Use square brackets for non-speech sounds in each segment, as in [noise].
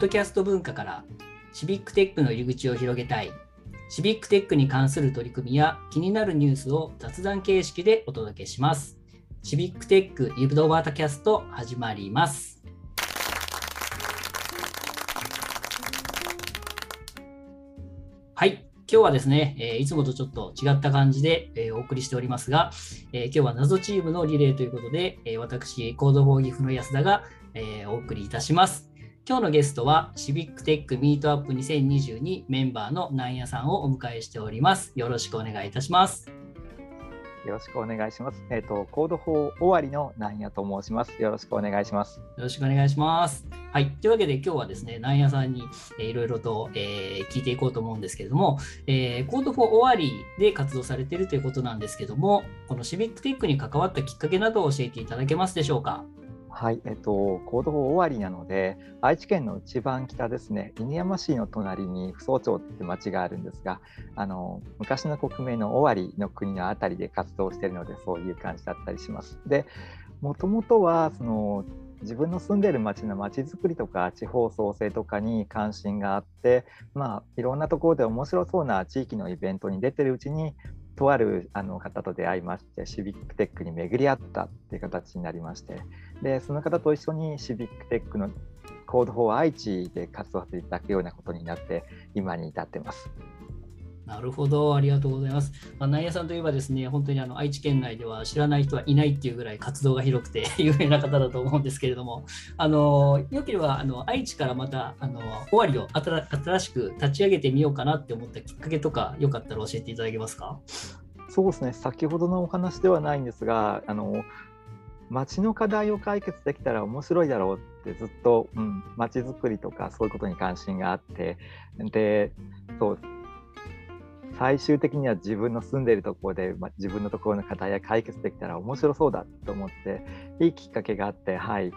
ポッドキャスト文化からシビックテックの入り口を広げたい、シビックテックに関する取り組みや気になるニュースを雑談形式でお届けします。シビックテックユードバータキャスト始まります。はい。今日はですね、えいつもとちょっと違った感じで、えお送りしておりますが、え今日は謎チームのリレーということで、え私、 Code for Gifu の安田が、えお送りいたします。今日のゲストはシビックテックミートアップ2022メンバーの南谷さんをお迎えしております。よろしくお願いいたします。よろしくお願いします。えっ、ー、と、 Code for OWARI の南谷と申します。よろしくお願いします。よろしくお願いします。はい。というわけで今日はですね、南谷さんに、えー、いろいろと、えー、聞いていこうと思うんですけれども、えー、 Code for OWARI で活動されているということなんですけども、このシビックテックに関わったきっかけなどを教えていただけますでしょうか？はい、えっと、行動終わりなので、愛知県の一番北ですね、犬山市の隣に扶桑町って町があるんですが、あの昔の国名の尾張の国の辺りで活動しているので、そういう感じだったりします。で、もともとはその自分の住んでる町の町づくりとか地方創生とかに関心があって、まあ、いろんなところで面白そうな地域のイベントに出てるうちにとあるあの方と出会いましてシビックテックに巡り合ったっていう形になりましてでその方と一緒にシビックテックのコード4愛知で活動させていただくようなことになって今に至ってます。なるほど、ありがとうございます。まあ、内野さんといえばですね、本当にあの愛知県内では知らない人はいないっていうぐらい活動が広くて [laughs] 有名な方だと思うんですけれども、あのよければあの愛知からまたあの終わりを新しく立ち上げてみようかなって思ったきっかけとか、よかったら教えていただけますか？そうですね、先ほどのお話ではないんですが、あの街の課題を解決できたら面白いだろうってずっと、うん、街づくりとかそういうことに関心があってでそう最終的には自分の住んでいるところで、まあ、自分のところの課題が解決できたら面白そうだと思っていいきっかけがあってはい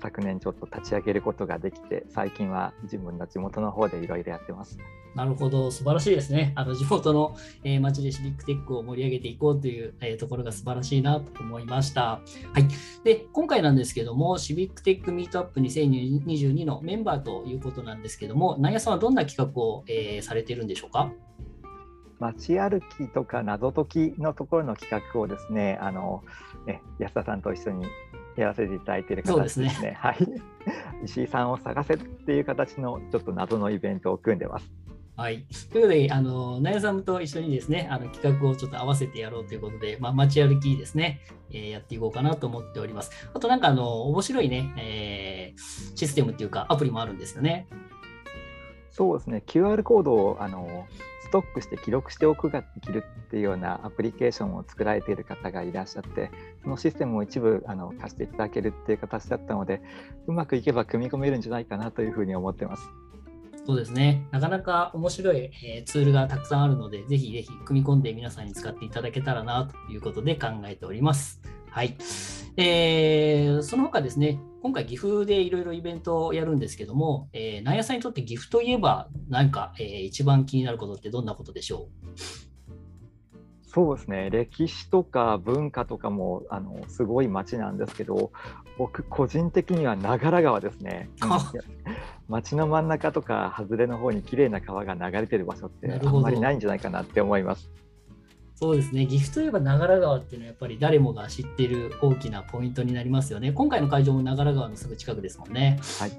昨年ちょっと立ち上げることができて最近は自分の地元の方でいろいろやってます。なるほど素晴らしいですね。あの地元の、えー、町でシビックテックを盛り上げていこうという、えー、ところが素晴らしいなと思いました。はい、で今回なんですけどもシビックテックミートアップ2022のメンバーということなんですけども内野さんはどんな企画を、えー、されているんでしょうか？街歩きとか謎解きのところの企画をですね、あのね安田さんと一緒にやらせていただいている形ですね。すねはい、[laughs] 石井さんを探せっていう形のちょっと謎のイベントを組んでます。はい、ということで、あのナヤさんと一緒にですね、あの企画をちょっと合わせてやろうということで、まあ、街歩きですね、えー、やっていこうかなと思っております。あとなんかあの面白いね、えー、システムっていうかアプリもあるんですよね。そうですね、QR コードをあのストックして記録しておくができるっていうようなアプリケーションを作られている方がいらっしゃってそのシステムを一部あの貸していただけるっていう形だったのでうまくいけば組み込めるんじゃないかなというふうに思ってます。そうですね。なかなか面白い、えツールがたくさんあるので、ぜひぜひ組み込んで皆さんに使っていただけたらなということで考えております。はい。えー、その他ですね、今回岐阜でいろいろイベントをやるんですけども、えー、さんにとって岐阜といえば何か、えー、一番気になることってどんなことでしょう？そうですね。歴史とか文化とかもあのすごい街なんですけど僕個人的には長良川ですね。[laughs] 街の真ん中とか外れの方に綺麗な川が流れてる場所ってあんまりないんじゃないかなって思います。そうですね、岐阜といえば長良川っていうのはやっぱり誰もが知っている大きなポイントになりますよね。今回の会場も長良川のすぐ近くですもんね。はい。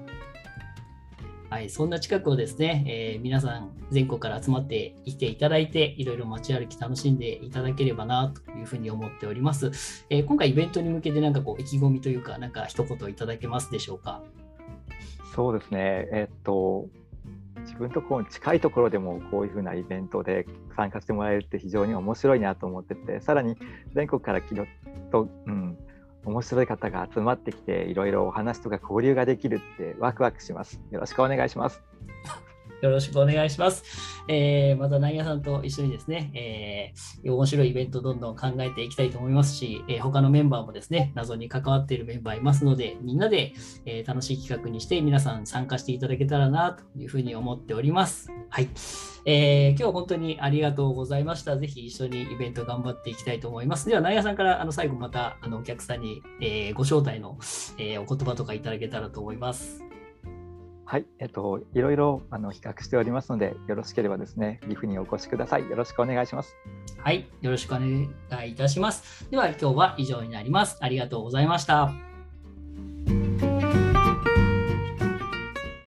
はい、そんな近くをですね、えー、皆さん全国から集まってきていただいて、いろいろ街歩き楽しんでいただければなというふうに思っております。えー、今回イベントに向けてなんかこう意気込みというか、なんか一言いただけますでしょうか？そうですね、えー、っと自分とこう近いところでもこういうふうなイベントで参加してもらえるって非常に面白いなと思っててさらに全国からきと、うん、面白い方が集まってきていろいろお話とか交流ができるってワクワクします。よろしくお願いします。よろしくお願いします。えー、また、ナイヤさんと一緒にですね、えー、面白いイベントどんどん考えていきたいと思いますし、えー、他のメンバーもですね、謎に関わっているメンバーいますので、みんなで、えー、楽しい企画にして皆さん参加していただけたらなというふうに思っております。はい。えー、今日は本当にありがとうございました。ぜひ一緒にイベント頑張っていきたいと思います。では、ナイヤさんからあの最後またあのお客さんに、えー、ご招待の、えー、お言葉とかいただけたらと思います。はい、えっと、いろいろあの比較しておりますので、よろしければですね、岐阜にお越しください。よろしくお願いします。はい、よろしくお願いいたします。では、今日は以上になります。ありがとうございました。